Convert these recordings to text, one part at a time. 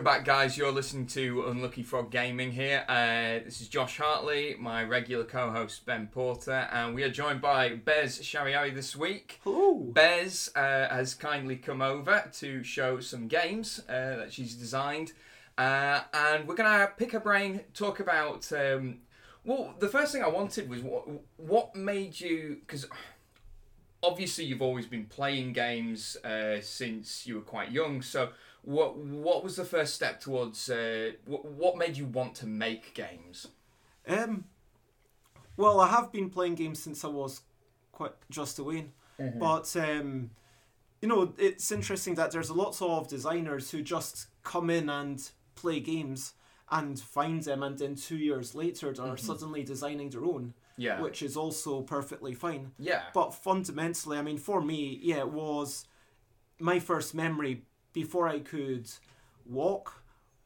welcome back, guys. You're listening to Unlucky Frog Gaming here. Uh, this is Josh Hartley, my regular co-host Ben Porter, and we are joined by Bez Shahriari this week. Hello. Bez uh, has kindly come over to show some games uh, that she's designed, uh, and we're gonna pick her brain, talk about. Um, well, the first thing I wanted was what what made you because obviously you've always been playing games uh, since you were quite young. So what what was the first step towards uh, what, what made you want to make games? Um, well, I have been playing games since I was quite just a ween, but um, you know, it's interesting that there's lots of designers who just come in and play games and find them, and then two years later they're suddenly designing their own, Yeah. which is also perfectly fine. yeah. But fundamentally, I mean, for me, yeah, it was my first memory before I could walk,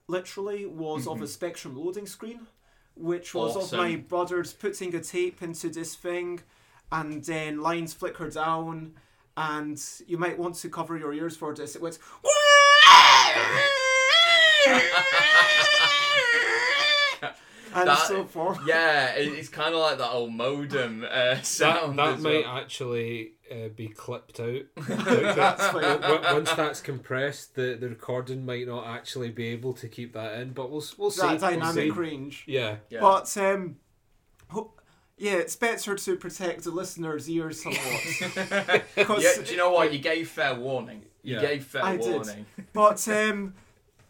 literally, was of a mm-hmm. Spectrum loading screen, which was of my Awesome. brothers putting a tape into this thing, and then lines flicker down, and you might want to cover your ears for this. It went. and That- so forth. yeah, it, it's kind of like that old modem uh, sound. that as might well. actually uh, be clipped out. That's fine. Once that's compressed, the, the recording might not actually be able to keep that in, but we'll we'll see. That we'll dynamic see. range. Yeah. Yeah. But um, ho- yeah, it's better to protect the listener's ears somewhat. 'Cause- yeah, do you know what? You gave fair warning. You Yeah. gave fair I did. but um,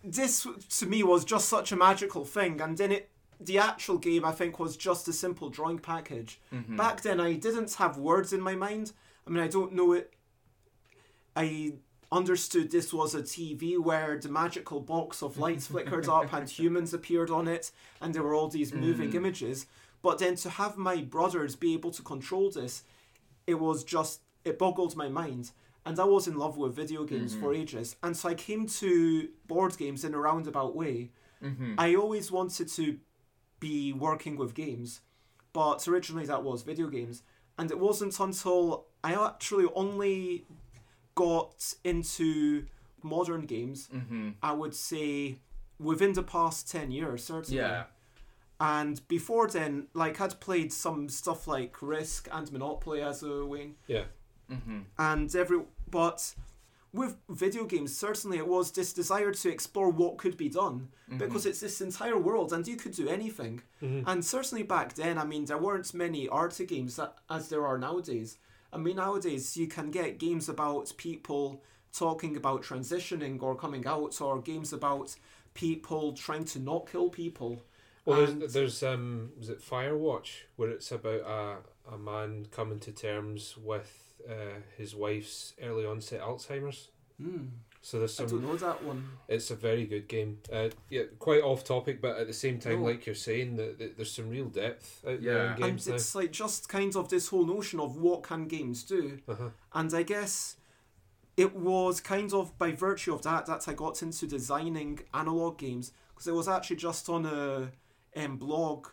this to me was just such a magical thing, and then it. The actual game, I think, was just a simple drawing package. Mm-hmm. Back then, I didn't have words in my mind. I mean, I don't know it. I understood this was a TV where the magical box of lights flickered up and humans appeared on it, and there were all these moving Mm. images. But then to have my brothers be able to control this, it was just, it boggled my mind. And I was in love with video games for ages. And so I came to board games in a roundabout way. Mm-hmm. I always wanted to be working with games, but originally that was video games. And it wasn't until I actually only got into modern games, Mm-hmm. I would say within the past 10 years, certainly. Yeah. And before then, like, I'd played some stuff like Risk and Monopoly as a wing, Yeah. Mm-hmm. and every. But with video games, certainly it was this desire to explore what could be done because it's this entire world and you could do anything. And certainly back then, I mean, there weren't many arty games that, as there are nowadays. I mean, nowadays you can get games about people talking about transitioning or coming out, or games about people trying to not kill people. Well, And- there's, there's um, was it Firewatch where it's about a a man coming to terms with uh, his wife's early onset Alzheimer's. Hmm, So there's some. I don't know that one. It's a very good game. Uh, yeah, quite off topic, but at the same time, No. like you're saying, that that there's some real depth out Yeah. there in And games now. it's like just kind of this whole notion of what can games do. Uh-huh. And I guess it was kind of by virtue of that that I got into designing analog games because it was actually just on a um, blog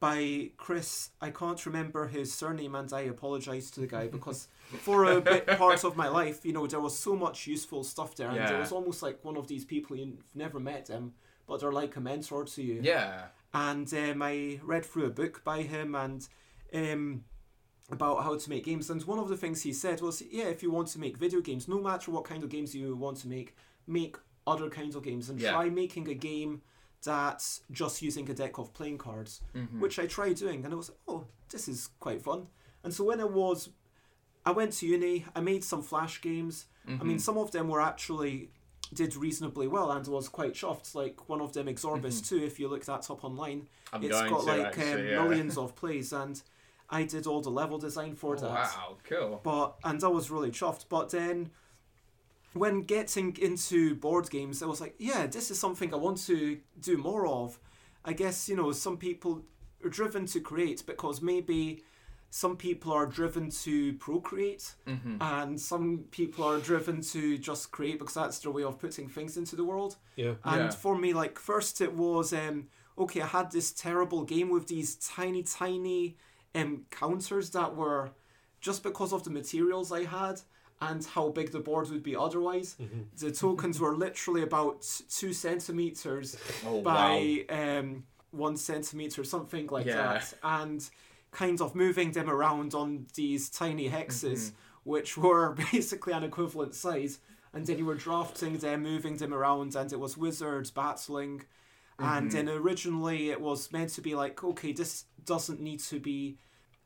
by Chris. I can't remember his surname and I apologize to the guy because for a bit part of my life, you know, there was so much useful stuff there and Yeah. it was almost like one of these people you've never met them but they're like a mentor to you Yeah. and um, I read through a book by him and um, about how to make games. And one of the things he said was, yeah, if you want to make video games, no matter what kind of games you want to make, make other kinds of games and Yeah. try making a game that's just using a deck of playing cards, Mm-hmm. which I tried doing, and I was, oh, this is quite fun. And so when I was, I went to uni, I made some flash games. I Mm-hmm. mean, some of them were actually did reasonably well and was quite chuffed. Like one of them, Exorbis 2, if you look that up online, Mm-hmm. I'm it's got like actually, um, yeah. millions of plays, and I did all the level design for Oh, that. wow, cool. But and I was really chuffed. But then, when getting into board games, I was like, yeah, this is something I want to do more of. I guess you know some people are driven to create because maybe some people are driven to procreate Mm-hmm. and some people are driven to just create because that's their way of putting things into the world Yeah. and Yeah. for me like first it was um okay i had this terrible game with these tiny tiny um counters that were just because of the materials i had and how big the board would be otherwise. Mm-hmm. The tokens were literally about two centimeters Oh, by um, one centimeter, something like Yeah. that, and kind of moving them around on these tiny hexes, which were basically an equivalent size. And then you were drafting them, moving them around, and it was wizards battling. And then originally it was meant to be like, okay, this doesn't need to be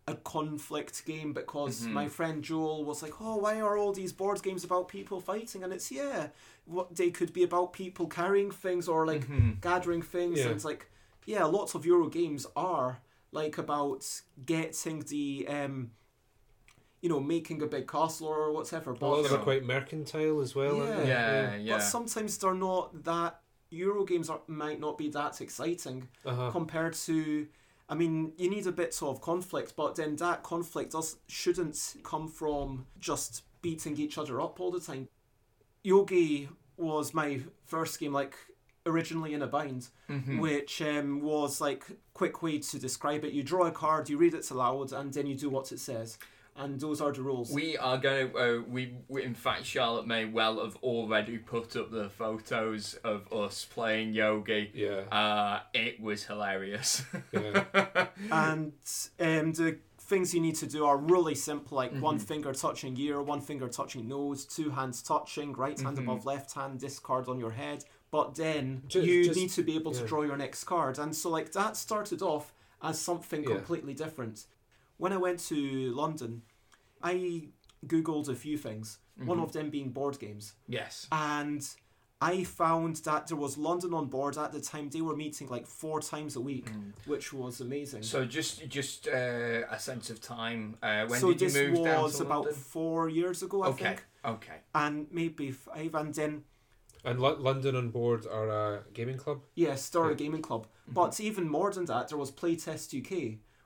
a conflict game because my friend Joel was like, oh, why are all these board games about people fighting? And it's yeah, what they could be about people carrying things or like gathering things. Yeah. And it's like, yeah, lots of Euro games are like about getting the um, you know, making a big castle or whatever. A lot of But them are quite mercantile as well. aren't they? Yeah, yeah. but sometimes they're not that. Euro games are, might not be that exciting Uh-huh. compared to. I mean, you need a bit of conflict, but then that conflict does shouldn't come from just beating each other up all the time. Yogi was my first game, like originally in a bind, Mm-hmm. which um, was like quick way to describe it. You draw a card, you read it aloud, and then you do what it says, and those are the rules. We are going to. Uh, we, we, in fact, Charlotte may well have already put up the photos of us playing Yogi. Yeah. Uh, it was hilarious. Yeah. and um, the things you need to do are really simple like one Mm-hmm. finger touching ear one finger touching nose two hands touching right hand Mm-hmm. above left hand discard on your head but then Ju- you just- need to be able to draw your next card and so like that started off as something Yeah. completely different when i went to london i googled a few things one Mm-hmm. of them being board games yes. and I found that there was London on board at the time. They were meeting like four times a week, which was amazing. Mm. So just just uh, a sense of time. Uh, when so did you this move down was about London? four years ago, I Okay. think, Okay. and maybe five. And then And Lo- London on board are a gaming club. yes, Star Yeah. A gaming Club. Mm-hmm. But even more than that, there was Playtest UK,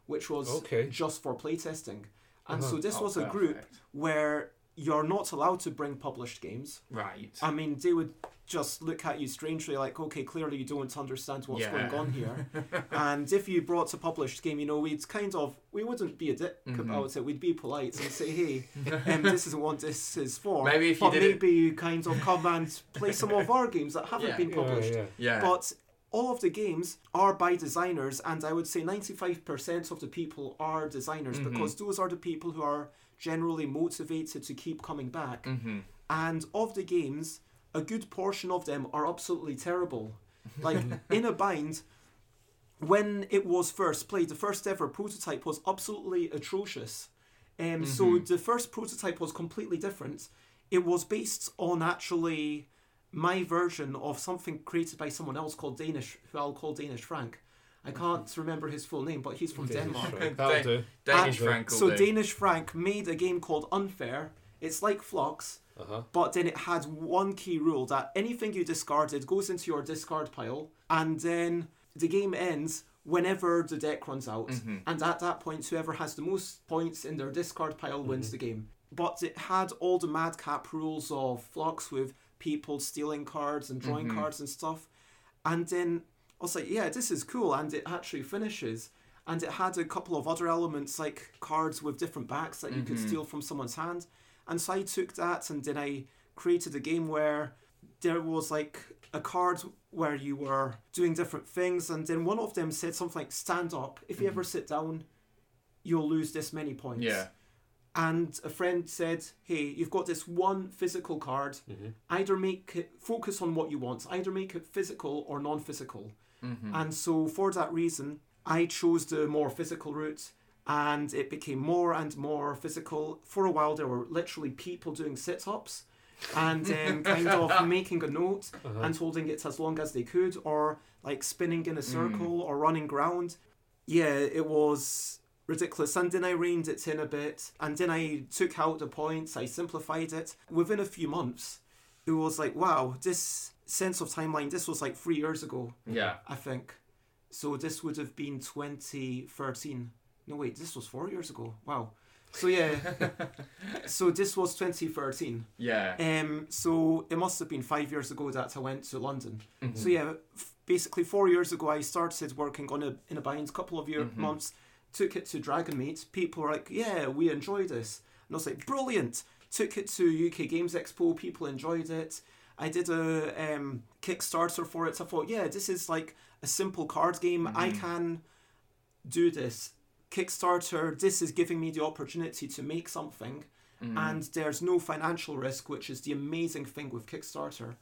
which was Okay. just for playtesting. And so Uh-huh. this Oh, was a group where you're not allowed to bring published games. Right. I mean, they would just look at you strangely, like, okay, clearly you don't understand what's Yeah. going on here. and if you brought a published game, you know, we'd kind of, we wouldn't be a dick Mhm. about it. We'd be polite and say, hey, um, this isn't what this is for. Maybe if you but did it- maybe you kind of come and play some of our games that haven't Yeah. been Yeah, published. yeah. yeah. But all of the games are by designers, and I would say 95% of the people are designers Mhm. because those are the people who are generally motivated to keep coming back. mm-hmm. And of the games, a good portion of them are absolutely terrible. Like in a bind, when it was first played, the first ever prototype was absolutely atrocious. Um, So Mhm. the first prototype was completely different. It was based on actually my version of something created by someone else called Danish, who I'll call Danish Frank. I can't remember his full name, but he's from Danish Denmark. Frank. That'll do. Danish And- Frank So do. Danish Frank made a game called Unfair. It's like Fluxx, Uh huh. but then it had one key rule that anything you discarded goes into your discard pile, and then the game ends whenever the deck runs out. Mhm. And at that point, whoever has the most points in their discard pile wins the game. But it had all the madcap rules of Fluxx with people stealing cards and drawing Mhm. cards and stuff. And then I was like, yeah, this is cool. And it actually finishes. And it had a couple of other elements like cards with different backs that you could Mhm. steal from someone's hand. And so I took that and then I created a game where there was like a card where you were doing different things. And then one of them said something like, stand up. If you ever sit down, you'll lose this many points. Yeah. And a friend said, hey, you've got this one physical card. Mhm. Either make it, focus on what you want, either make it physical or non physical. Mm-hmm. And so, for that reason, I chose the more physical route and it became more and more physical. For a while, there were literally people doing sit ups and um, kind of making a note Uh-huh. and holding it as long as they could, or like spinning in a circle or running ground. Yeah, it was ridiculous. And then I reined it in a bit, and then I took out the points, I simplified it. Within a few months, it was like, wow, this sense of timeline, this was like three years ago, Yeah. I think. So this would have been 2013. No, wait, this was four years ago. Wow. So yeah, so this was 2013. Yeah. Um, so it must have been five years ago that I went to London. Mhm. So yeah, f- basically four years ago I started working on a in a bind. Couple of year Mhm. months, took it to Dragonmeet. People were like, "Yeah, we enjoy this," and I was like, "Brilliant! took it to UK Games Expo. People enjoyed it. I did a um, Kickstarter for it. So I thought, yeah, this is like a simple card game. I can do this. Kickstarter, this is giving me the opportunity to make something, and there's no financial risk, which is the amazing thing with Kickstarter.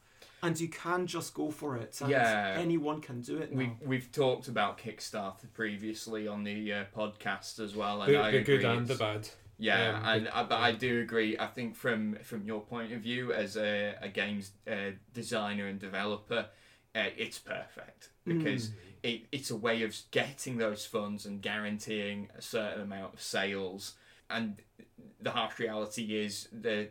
And you can just go for it, and Yeah. anyone can do it now. We we've talked about Kickstarter previously on the uh, podcast as well, and The, I the agree. good and the bad. Yeah, Um, and I, but I do agree. I think from from your point of view as a, a games uh, designer and developer, uh, it's perfect because it, it's a way of getting those funds and guaranteeing a certain amount of sales. And the harsh reality is that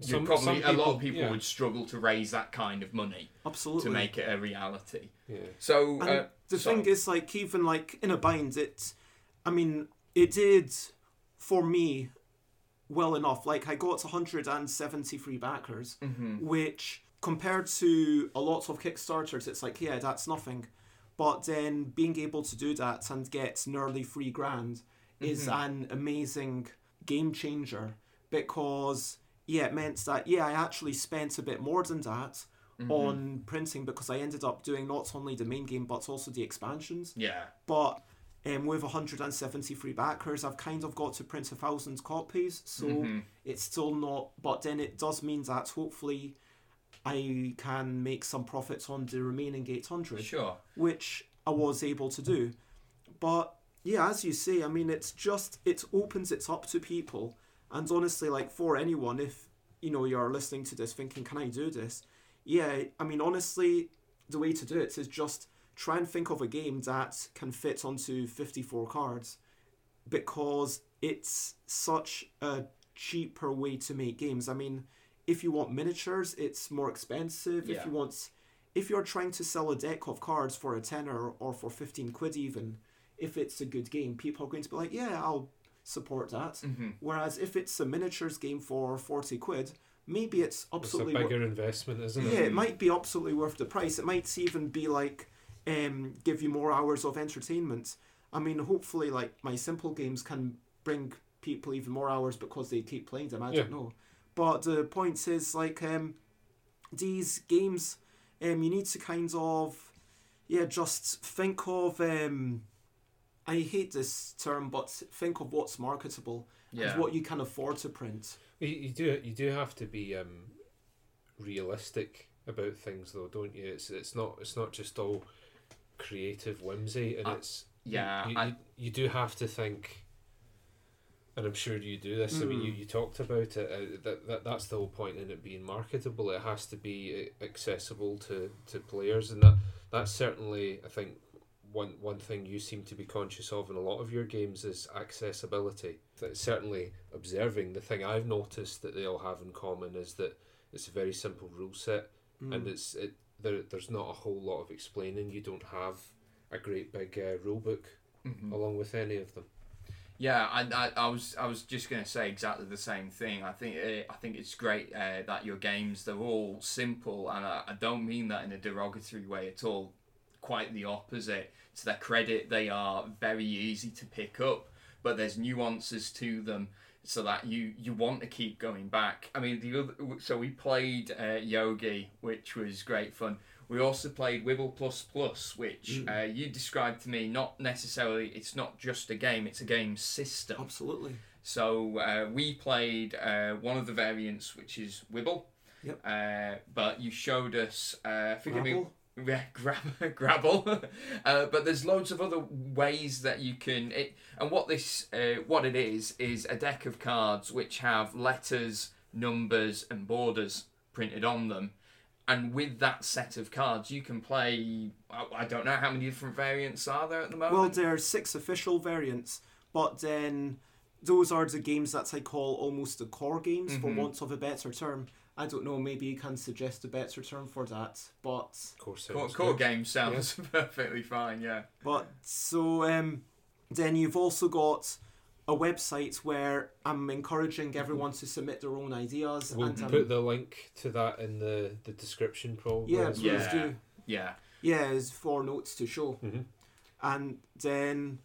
you Some- probably some a lot of people yeah. would struggle to raise that kind of money Absolutely. to make it a reality. Yeah. So And uh, the sorry. thing is, like, even like in a bind, it, I mean, it did for me well enough. Like, I got 173 backers, Mm-hmm. which compared to a lot of Kickstarters, it's like, yeah, that's nothing. But then being able to do that and get nearly three grand is Mm-hmm. an amazing game changer because, yeah, it meant that, yeah, I actually spent a bit more than that Mm-hmm. on printing because I ended up doing not only the main game but also the expansions. yeah, But um, with 173 backers, I've kind of got to print a thousand copies, so Mm-hmm. it's still not. But then it does mean that hopefully I can make some profits on the remaining 800, sure. which I was able to do. But yeah, as you say, I mean, it's just it opens it up to people, and honestly, like for anyone, if you know you're listening to this thinking, "Can I do this?" Yeah, I mean, honestly, the way to do it is just try and think of a game that can fit onto 54 cards because it's such a cheaper way to make games. I mean, if you want miniatures, it's more expensive. Yeah. If you want if you're trying to sell a deck of cards for a tenner or for 15 quid even, if it's a good game, people are going to be like, yeah, I'll support that. Mm-hmm. Whereas if it's a miniatures game for 40 quid, maybe it's It's a absolutely wor- bigger investment, isn't it? yeah, it? it might be absolutely worth the price. It might even be like um, give you more hours of entertainment. I mean, hopefully, like my simple games can bring people even more hours because they keep playing them. I Yeah. don't know, but the point is like um, these games, um, you need to kind of yeah, just think of um, I hate this term, but think of what's marketable Yeah. and what you can afford to print. You, you do you do have to be um, realistic about things, though, don't you? It's it's not it's not just all creative whimsy, and Uh, it's yeah, You, I- you, you do have to think, and I'm sure you do this. I mean, you, Mm. you talked about it. Uh, that, that that's the whole point in it being marketable. It has to be uh, accessible to, to players, and that that's certainly I think one one thing you seem to be conscious of in a lot of your games is accessibility. That certainly observing the thing I've noticed that they all have in common is that it's a very simple rule set, Mm. and it's it there, there's not a whole lot of explaining. You don't have a great big uh, rule book Mhm. along with any of them. Yeah, I, I, I was I was just gonna say exactly the same thing. I think uh, I think it's great uh, that your games they're all simple, and I, I don't mean that in a derogatory way at all. Quite the opposite. To their credit, they are very easy to pick up, but there's nuances to them so that you you want to keep going back. I mean, the other so we played uh, Yogi, which was great fun. We also played Wibble Plus Plus, which uh, you described to me. Not necessarily, it's not just a game; it's a game system. Absolutely. So uh, we played uh, one of the variants, which is Wibble. Yep. Uh, but you showed us, uh, forgive me? Yeah, grab, grabble. uh, but there's loads of other ways that you can. It, and what this, uh, what it is, is a deck of cards which have letters, numbers, and borders printed on them. And with that set of cards, you can play. I, I don't know how many different variants are there at the moment. Well, there are six official variants, but then those are the games that I call almost the core games, for Mhm. want of a better term. I don't know, maybe you can suggest a better term for that, but Core core, sounds core good. game sounds perfectly fine. Yeah. but so um, then you've also got a website where I'm encouraging everyone to submit their own ideas, We'll and um, put the link to that in the, the description probably. yeah, as please. Yeah. do. Yeah. Yeah, is for notes to show. Mhm. And then,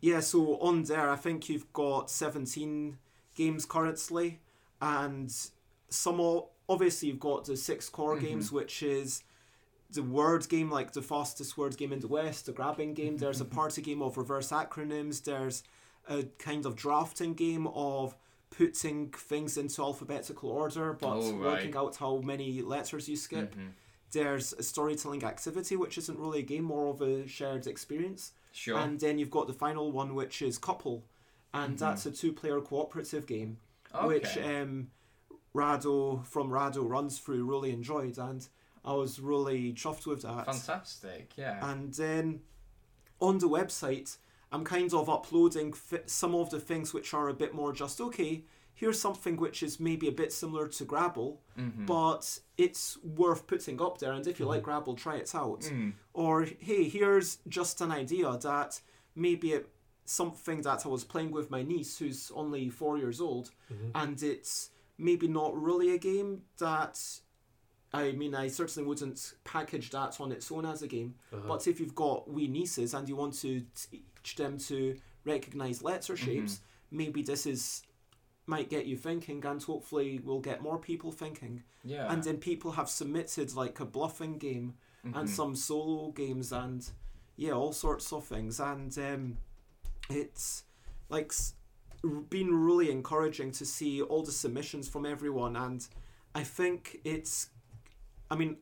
yeah, so on there, I think you've got 17 games currently. and some obviously you've got the six core Mhm. games, which is the word game, like the fastest word game in the West, the grabbing game. There's a party game of reverse acronyms. There's a kind of drafting game of putting things into alphabetical order, but Oh, working out how many letters you skip. Mhm. There's a storytelling activity, which isn't really a game, more of a shared experience. Sure. And then you've got the final one, which is Couple, and Mhm. that's a two-player cooperative game, okay. which um, Rahdo from Rahdo runs through really enjoyed, and I was really chuffed with that. Fantastic. Yeah. And then on the website, I'm kind of uploading fi- some of the things which are a bit more just okay. Here's something which is maybe a bit similar to Grabble, Mhm. but it's worth putting up there. And if you like Grabble, try it out. Mm. Or hey, here's just an idea that maybe it, something that I was playing with my niece, who's only four years old, and it's maybe not really a game that. I mean, I certainly wouldn't package that on its own as a game. Uh-huh. But if you've got wee nieces and you want to teach them to recognize letter shapes, maybe this is might get you thinking, and hopefully we'll get more people thinking. Yeah. And then people have submitted like a bluffing game and Mhm. some solo games and yeah, all sorts of things. And um, it's like been really encouraging to see all the submissions from everyone. And I think it's, I mean,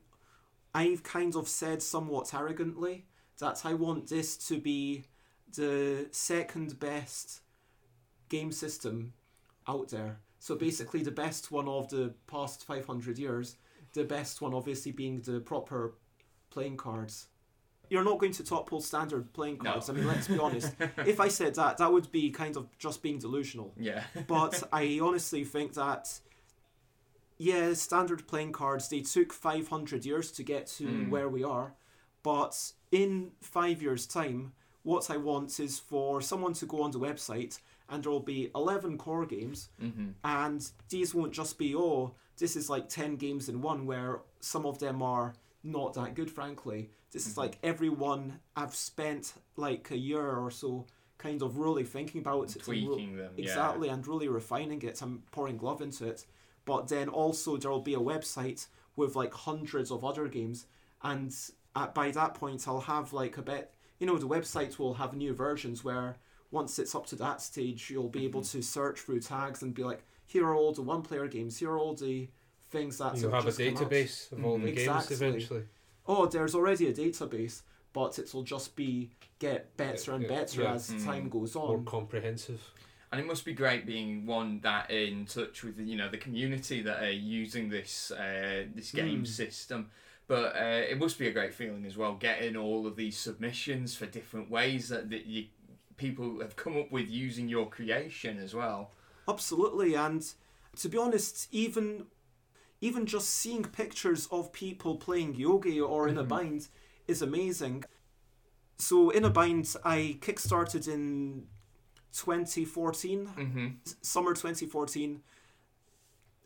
I've kind of said somewhat arrogantly that I want this to be the second best game system out there. So basically, the best one of the past 500 years, the best one obviously being the proper playing cards. You're not going to topple standard playing No. cards. I mean, let's be honest. if I said that, that would be kind of just being delusional. Yeah. But I honestly think that, yeah, standard playing cards, they took 500 years to get to Mm. where we are. But in five years' time, what I want is for someone to go on the website and there will be 11 core games hmm and these won't just be oh this is like 10 games in one where some of them are not that good frankly this is Mhm. like everyone i've spent like a year or so kind of really thinking about it and re- Tweaking them. Yeah. exactly and really refining it and pouring love into it but then also there will be a website with like hundreds of other games and at, by that point i'll have like a bit you know the website will have new versions where once it's up to that stage you'll be able to search through tags and be like here are all the one player games here are all the things that You'll have have a just out." database of all the Mhm. games Exactly. eventually. oh there's already a database but it'll just be get better and better yeah. as Mm. time goes on. More comprehensive. And it must be great being one that in touch with you know the community that are using this uh, this game Mm. system. But uh, it must be a great feeling as well, getting all of these submissions for different ways that, that you people have come up with using your creation as well. Absolutely, and to be honest, even even just seeing pictures of people playing yogi or in a Mhm. bind is amazing. So in a bind, I kickstarted in 2014, Mm-hmm. summer 2014.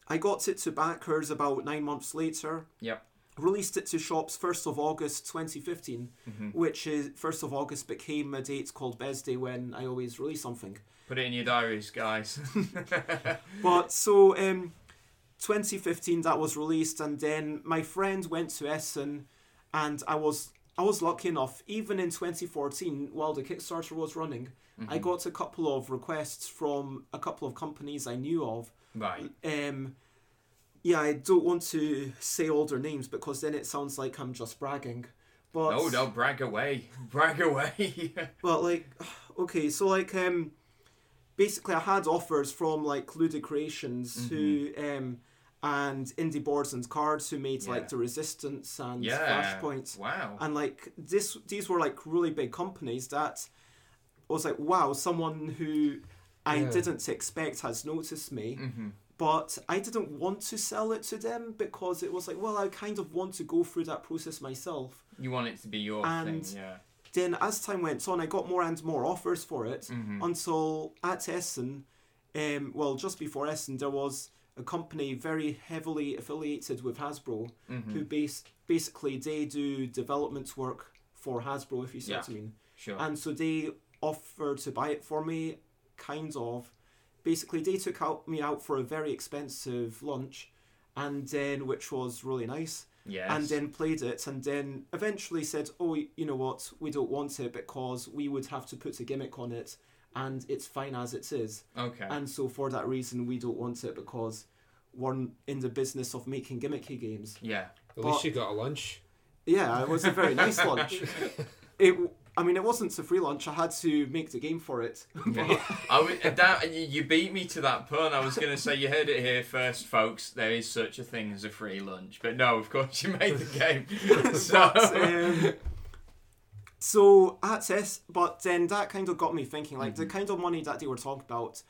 I got it to backers about nine months later. Yep. Released it to shops 1st of August 2015, Mm-hmm. which is 1st of August became a date called Bez Day when I always release something. Put it in your diaries, guys. But so um 2015 that was released and then my friend went to Essen and I was I was lucky enough even in 2014 while the Kickstarter was running I Mhm. got a couple of requests from a couple of companies I knew of right. um yeah I don't want to say all their names because then it sounds like I'm just bragging but No, no, brag away, brag away. But like, okay, so like, um, basically, I had offers from like LudiCreations who um, and Indie Boards and Cards who made Yeah. like the Resistance and yeah. Flashpoint, Wow. and like this, these were like really big companies that I was like, wow, someone who I Yeah. didn't expect has noticed me. Mm-hmm. But I didn't want to sell it to them because it was like, well, I kind of want to go through that process myself. You want it to be your And- thing, yeah. Then, as time went on, I got more and more offers for it Mm-hmm. until at Essen, um, well, just before Essen, there was a company very heavily affiliated with Hasbro Mm-hmm. who base, basically they do development work for Hasbro, if you see what I mean. Sure. And so they offered to buy it for me, kind of. basically they took out me out for a very expensive lunch, and then which was really nice. Yes. and then played it and then eventually said oh you know what we don't want it because we would have to put a gimmick on it and it's fine as it is okay. and so for that reason we don't want it because we're in the business of making gimmicky games yeah. At least But- you got a lunch. yeah it was a very nice lunch it i mean it wasn't a free lunch i had to make the game for it Yeah. I was, that, you you beat me to that pun. I was going to say you heard it here first, folks. There is such a thing as a free lunch, but no, of course you made the game. so but, um, so at this, but then that kind of got me thinking, like the mm-hmm. kind of money that they were talking about,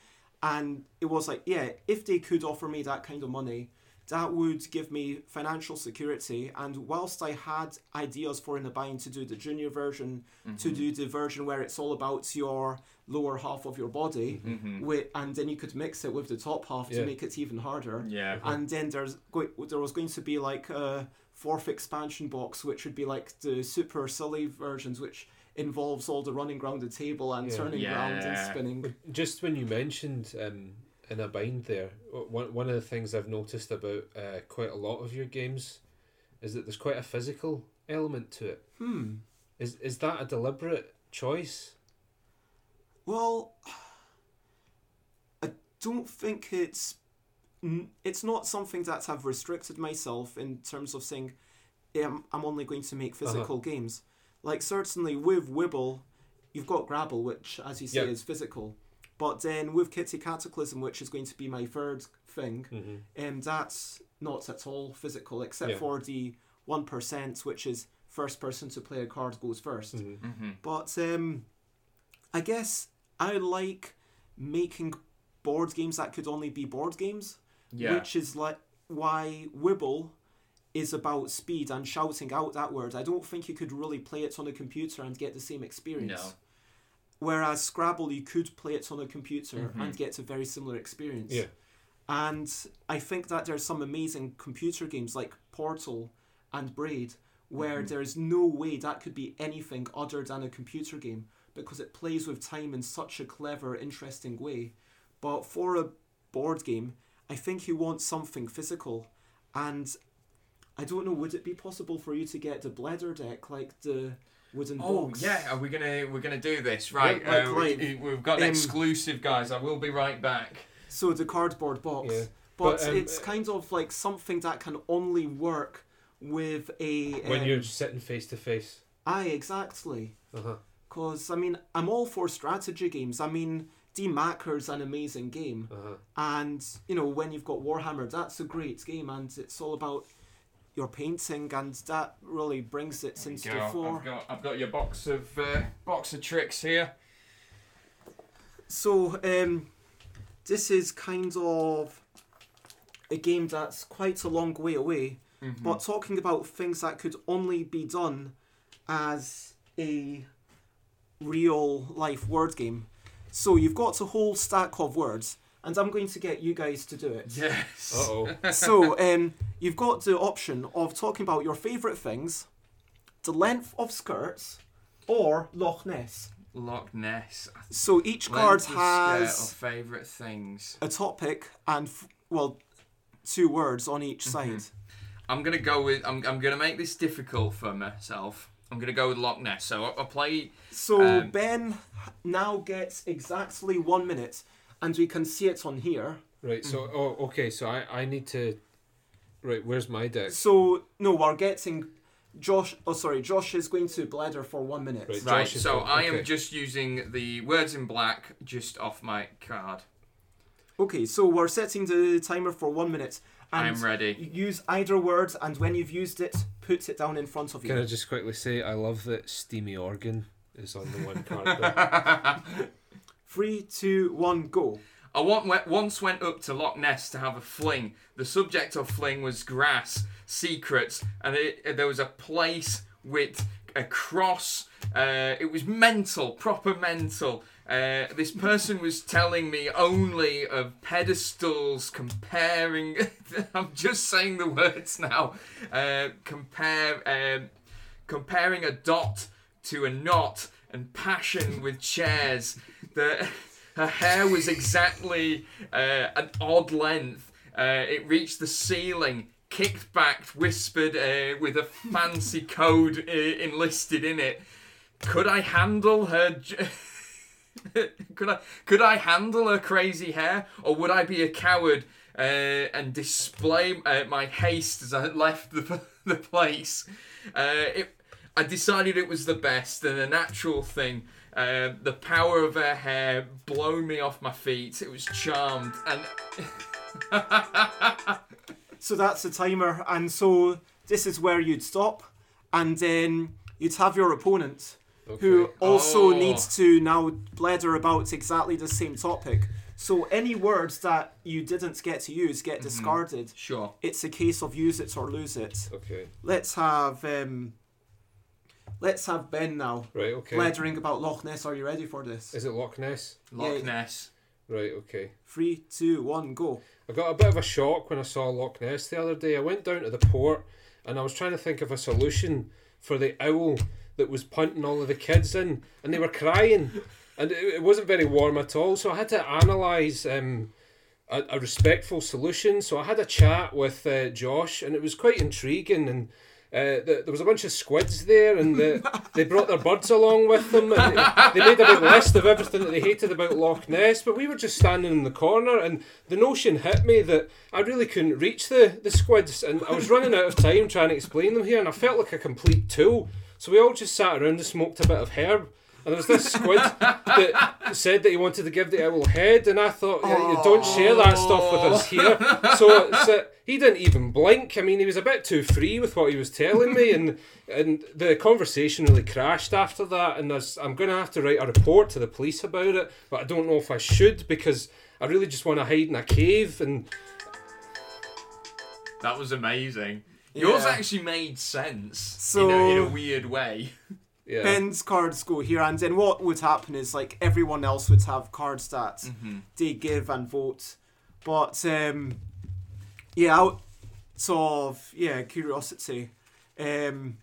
and it was like, yeah, if they could offer me that kind of money, that would give me financial security. And whilst I had ideas for in the bind to do the junior version, to mm-hmm. do the version where it's all about your lower half of your body, mm-hmm. wi- and then you could mix it with the top half Yeah. to make it even harder yeah. and then there's go- there was going to be like a fourth expansion box which would be like the super silly versions which involves all the running around the table and Yeah. turning around and spinning just when you mentioned um, in a bind there, one one of the things I've noticed about uh, quite a lot of your games is that there's quite a physical element to it. hmm Is is that a deliberate choice? well i don't think it's n- it's not something that i've restricted myself in terms of saying i'm only going to make physical games like certainly with wibble you've got grabble which as you say Yeah. is physical but then with kitty cataclysm which is going to be my third thing Mm-hmm. um, that's not at all physical except Yeah. for the 1% which is first person to play a card goes 1st Mm-hmm. hmm but um, I guess I like making board games that could only be board games, Yeah. which is like why Wibble is about speed and shouting out that word. I don't think you could really play it on a computer and get the same experience. No. Whereas Scrabble, you could play it on a computer Mhm. and get a very similar experience. Yeah. And I think that there's some amazing computer games like Portal and Braid where Mhm. there's no way that could be anything other than a computer game because it plays with time in such a clever, interesting way. But for a board game, I think you want something physical. And I don't know, would it be possible for you to get the bladder deck like the wooden Oh box? yeah, are we gonna we're gonna do this right? like- uh, like, we, we've got an um, exclusive, guys. I will be right back. So the cardboard box. Yeah. But, But, um, it's kind of like something that can only work with a. When um, you're sitting face to face. Aye, exactly. Uh huh. Because, I mean, I'm all for strategy games. I mean, D-Macker's an amazing game. Uh huh. And, you know, when you've got Warhammer, that's a great game. And it's all about your painting. And that really brings it into the fore. I've got I've got your box of uh, box of tricks here. So, um, this is kind of a game that's quite a long way away. Mhm. But talking about things that could only be done as a real life word game. So you've got a whole stack of words, and I'm going to get you guys to do it. yes. Uh oh. so um, you've got the option of talking about your favourite things, the length of skirts, or Loch Ness. Loch Ness. So each card has favourite things. a topic and f- well, two words on each Mm-hmm. side. I'm gonna go with. I'm, I'm gonna make this difficult for myself. I'm gonna go with Loch Ness. So I'll, I'll play. So Um, Ben now gets exactly one minute, and we can see it on here. Right. So Mm-hmm. oh okay. So I I need to. Right. Where's my deck? So no, we're getting Josh. Oh, sorry, Josh is going to bladder for one minute. Right. Right. Josh So go- I am just using the words in black just off my card. Okay, so we're setting the timer for one minute. And I'm ready. Use either word, and when you've used it, put it down in front of you. Can I just quickly say I love that Steamy Organ is on the one card. Three, two, one, go. I once went up to Loch Ness to have a fling. The subject of fling was grass, secrets, and it, there was a place with a cross. Uh, it was mental, proper mental. Uh, this person was telling me only of pedestals comparing. I'm just saying the words now. Uh, compare, um, comparing a dot to a knot, and passion with chairs. The her hair was exactly uh, an odd length. Uh, it reached the ceiling, kicked back, whispered uh, with a fancy code enlisted in it. Could I handle her? j- could I could I handle her crazy hair, or would I be a coward uh, and display uh, my haste as I left the the place? Uh, it, I decided it was the best and a natural thing. Uh, the power of her hair blown me off my feet. It was charmed and. So that's the timer, and so this is where you'd stop, and then you'd have your opponent, who also Oh. needs to now blather about exactly the same topic. So any words that you didn't get to use get discarded. Sure. It's a case of use it or lose it. Okay. Let's have um, let's have Ben now Right. Okay. blethering about Loch Ness. Are you ready for this? Is it Loch Ness? Loch Yeah. Ness. Right. Okay. Three, two, one, go. I got a bit of a shock when I saw Loch Ness the other day. I went down to the port and I was trying to think of a solution for the owl that was punting all of the kids in, and they were crying, and it, it wasn't very warm at all. So I had to analyse um, a, a respectful solution. So I had a chat with uh, Josh, and it was quite intriguing. And uh, the, there was a bunch of squids there, and the, they brought their birds along with them. And they, they made a big list of everything that they hated about Loch Ness. But we were just standing in the corner, and the notion hit me that I really couldn't reach the, the squids, and I was running out of time trying to explain them here, and I felt like a complete tool. So we all just sat around and smoked a bit of herb. And there was this squid that said that he wanted to give the owl head, and I thought, yeah, you don't share that stuff with us here. So, so he didn't even blink. I mean, he was a bit too free with what he was telling me, and and the conversation really crashed after that. And I'm going to have to write a report to the police about it, but I don't know if I should because I really just want to hide in a cave. And That was amazing. Yours Yeah. actually made sense So- in, a, in a weird way. yeah, Ben's cards go here, and then what would happen is like everyone else would have cards that Mm-hmm. they give and vote. But um, yeah, out of yeah curiosity, um,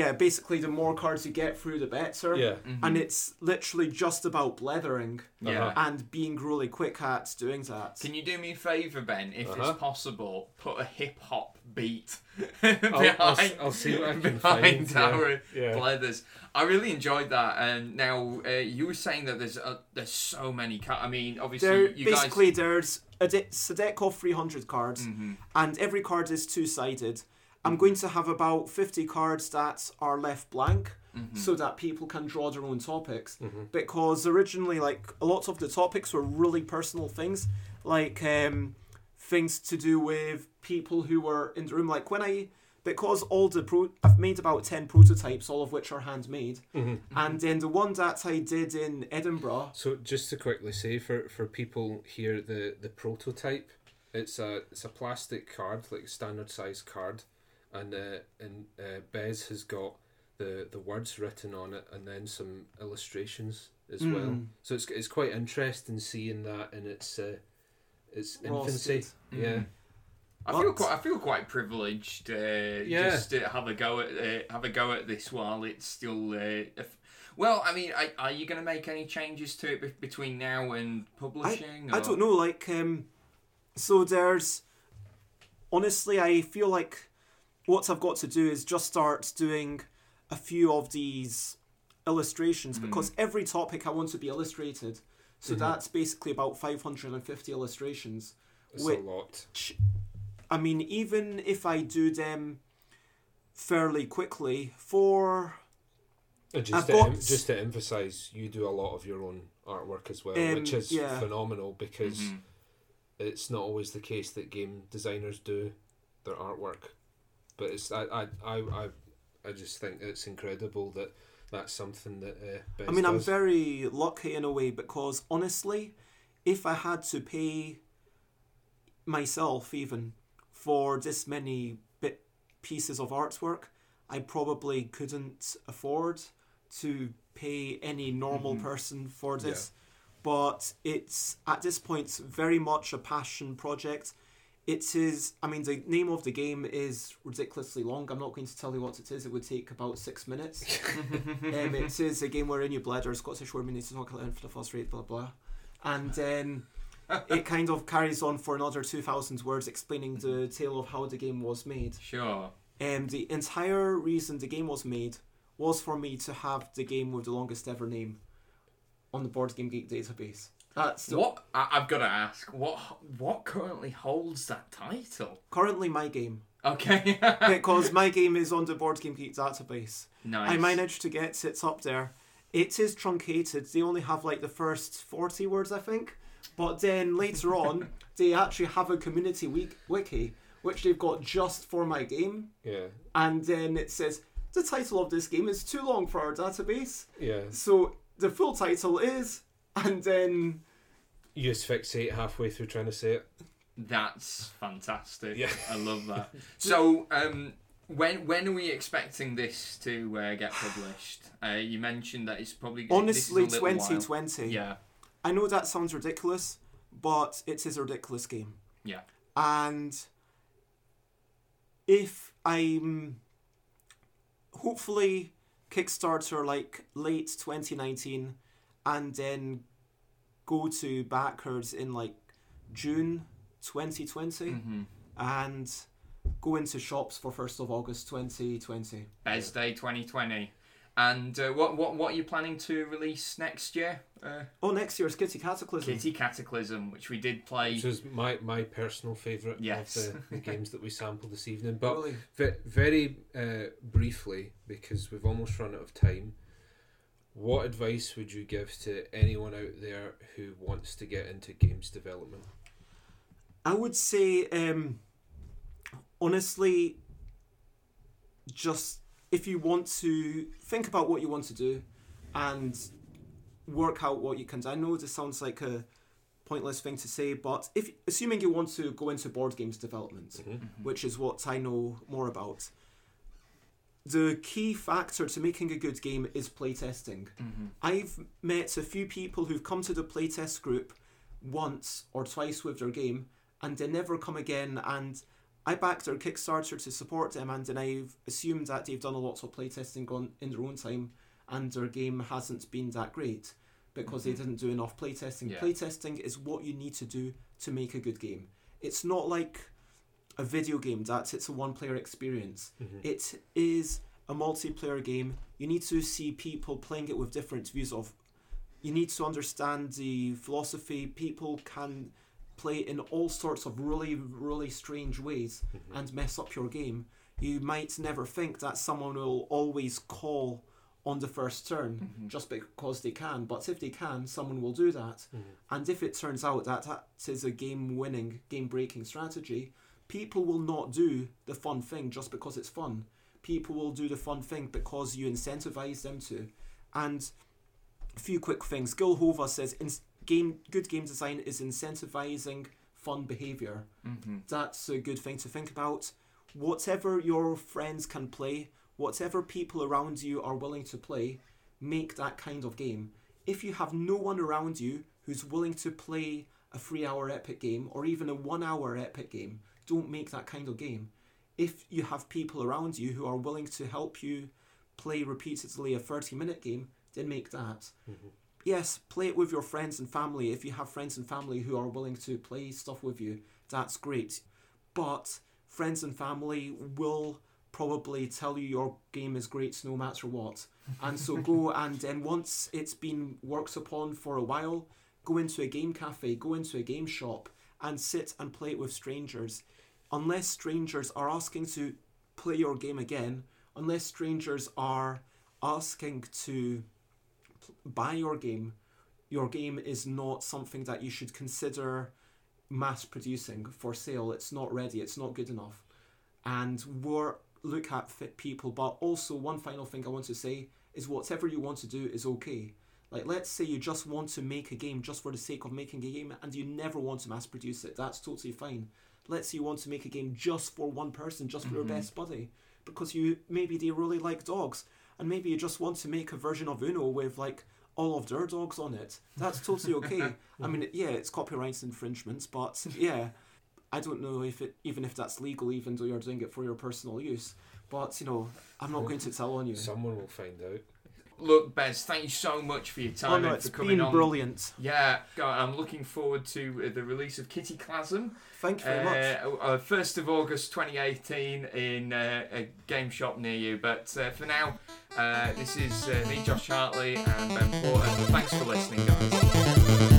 yeah, basically the more cards you get through, the better. yeah, And it's literally just about blethering Yeah. Uh-huh. and being really quick at doing that. Can you do me a favour, Ben, if Uh-huh. it's possible, put a hip hop beat I'll, behind, I'll, s- I'll see what I can behind find. our yeah. yeah. Blethers. I really enjoyed that. And now uh, you were saying that there's uh, there's so many. cards. I mean, obviously, There, you basically, guys. there's a de- a deck of 300 cards, Mhm. and every card is two sided. I'm going to have about 50 cards that are left blank Mm-hmm. so that people can draw their own topics. Mm-hmm. Because originally, like, a lot of the topics were really personal things, like um, things to do with people who were in the room. Like, when I. Because all the pro, I've made about ten prototypes, all of which are handmade, Mhm. and then the one that I did in Edinburgh, So just to quickly say for, for people here, the, the prototype, it's a it's a plastic card, like a standard size card, and uh, and uh, Bez has got the, the words written on it and then some illustrations as well. Mm. So it's it's quite interesting seeing that in its uh, its infancy. Roasted. Yeah. I feel quite. I feel quite privileged. Uh, Yeah. Just to have a go at uh, have a go at this while it's still. Uh, if, well, I mean, are, are you going to make any changes to it be- between now and publishing? I or- don't know, like, um, so there's. Honestly, I feel like what I've got to do is just start doing a few of these illustrations because every topic I want to be illustrated. So Mhm. that's basically about 550 illustrations. It's Wait. a lot. I mean, even if I do them fairly quickly, for. And just I've to, got- em- just to emphasize, you do a lot of your own artwork as well, Um, which is yeah. phenomenal because Mhm. it's not always the case that game designers do their artwork. But it's I I, I, I, I just think it's incredible that that's something that uh, Bez I mean, I'm very lucky in a way because honestly, if I had to pay myself even for this many bit pieces of artwork, I probably couldn't afford to pay any normal Mhm. person for this. But it's at this point very much a passion project. It is. I mean, the name of the game is ridiculously long. I'm not going to tell you what it is. It would take about six minutes. um, it is a game wherein you bladder Scottish women need to talk a little for the first rate, blah blah. and then it kind of carries on for another 2,000 words explaining the tale of how the game was made. Sure. Um, the entire reason the game was made was for me to have the game with the longest ever name on the Board Game Geek database. That's the- What I, I've got to ask. What what currently holds that title? currently my game Okay. because my game is on the Board Game Geek database. nice. I managed to get it up there. It is truncated. They only have like the first 40 words, I think. But then later on, they actually have a community week- wiki, which they've got just for my game. Yeah, And then it says, the title of this game is too long for our database. yeah. So the full title is, and then You asphyxiate halfway through trying to say it. That's fantastic. Yeah. I love that. So, um, when when are we expecting this to uh, get published? Uh, you mentioned that it's probably honestly, this is a little while. 2020. Yeah. I know that sounds ridiculous, but it is a ridiculous game. Yeah. And if I'm hopefully Kickstarter like late 2019 and then go to backers in like June 2020 hmm and go into shops for 1st of August 2020. Bez Day 2020. And uh, what what what are you planning to release next year? Uh, Oh, next year's Kitty Cataclysm. Kitty Cataclysm, which we did play. Which is my, my personal favourite Yes. of the, the games that we sampled this evening. But Really? ve- very uh, briefly, because we've almost run out of time, what advice would you give to anyone out there who wants to get into games development? I would say, um, honestly, just if you want to think about what you want to do and work out what you can do. I know this sounds like a pointless thing to say, but if assuming you want to go into board games development, which is what I know more about, the key factor to making a good game is playtesting. Mhm. I've met a few people who've come to the playtest group once or twice with their game and they never come again and I backed their Kickstarter to support them and then I've assumed that they've done a lot of playtesting on in their own time and their game hasn't been that great because they didn't do enough playtesting. Yeah. Playtesting is what you need to do to make a good game. It's not like a video game that it's a one player experience. Mm-hmm. It is a multiplayer game. You need to see people playing it with different views of. You need to understand the philosophy. People can play in all sorts of really, really strange ways mm-hmm. and mess up your game. You might never think that someone will always call on the first turn mm-hmm. just because they can, but if they can, someone will do that. And if it turns out that that is a game winning, game breaking strategy, people will not do the fun thing just because it's fun. People will do the fun thing because you incentivize them to. And a few quick things. Gil Hova says in game good game design is incentivizing fun behavior. Mhm. That's a good thing to think about. Whatever your friends can play, whatever people around you are willing to play, make that kind of game. If you have no one around you who's willing to play a three hour epic game or even a one hour epic game, don't make that kind of game. If you have people around you who are willing to help you play repeatedly a 30 minute game, then make that. Mm-hmm. Yes, play it with your friends and family. If you have friends and family who are willing to play stuff with you, that's great. But friends and family will probably tell you your game is great no matter what. And so go and then once it's been worked upon for a while, go into a game cafe, go into a game shop and sit and play it with strangers. Unless strangers are asking to play your game again, unless strangers are asking to buy your game, your game is not something that you should consider mass producing for sale. It's not ready, it's not good enough. And we're look at fit people, but also one final thing I want to say is whatever you want to do is okay. Like let's say you just want to make a game just for the sake of making a game and you never want to mass produce it. That's totally fine. Let's say you want to make a game just for one person, just for your mm-hmm. best buddy. Because you maybe they really like dogs. And maybe you just want to make a version of Uno with like all of their dogs on it. That's totally okay. I mean, mm-hmm. yeah, it's copyright infringements, but yeah, I don't know if it even if that's legal, even though you're doing it for your personal use. But you know, I'm not going to tell on you. Someone will find out. Look, Bez, thank you so much for your time Oh no, and it's for coming been on. brilliant. Yeah, God, I'm looking forward to uh, the release of Kitty Clasm. Thank you very much. Uh, uh, 1st of August 2018 in uh, a game shop near you. But uh, for now, uh, this is uh, me, Josh Hartley, and Ben Porter. Thanks for listening, guys.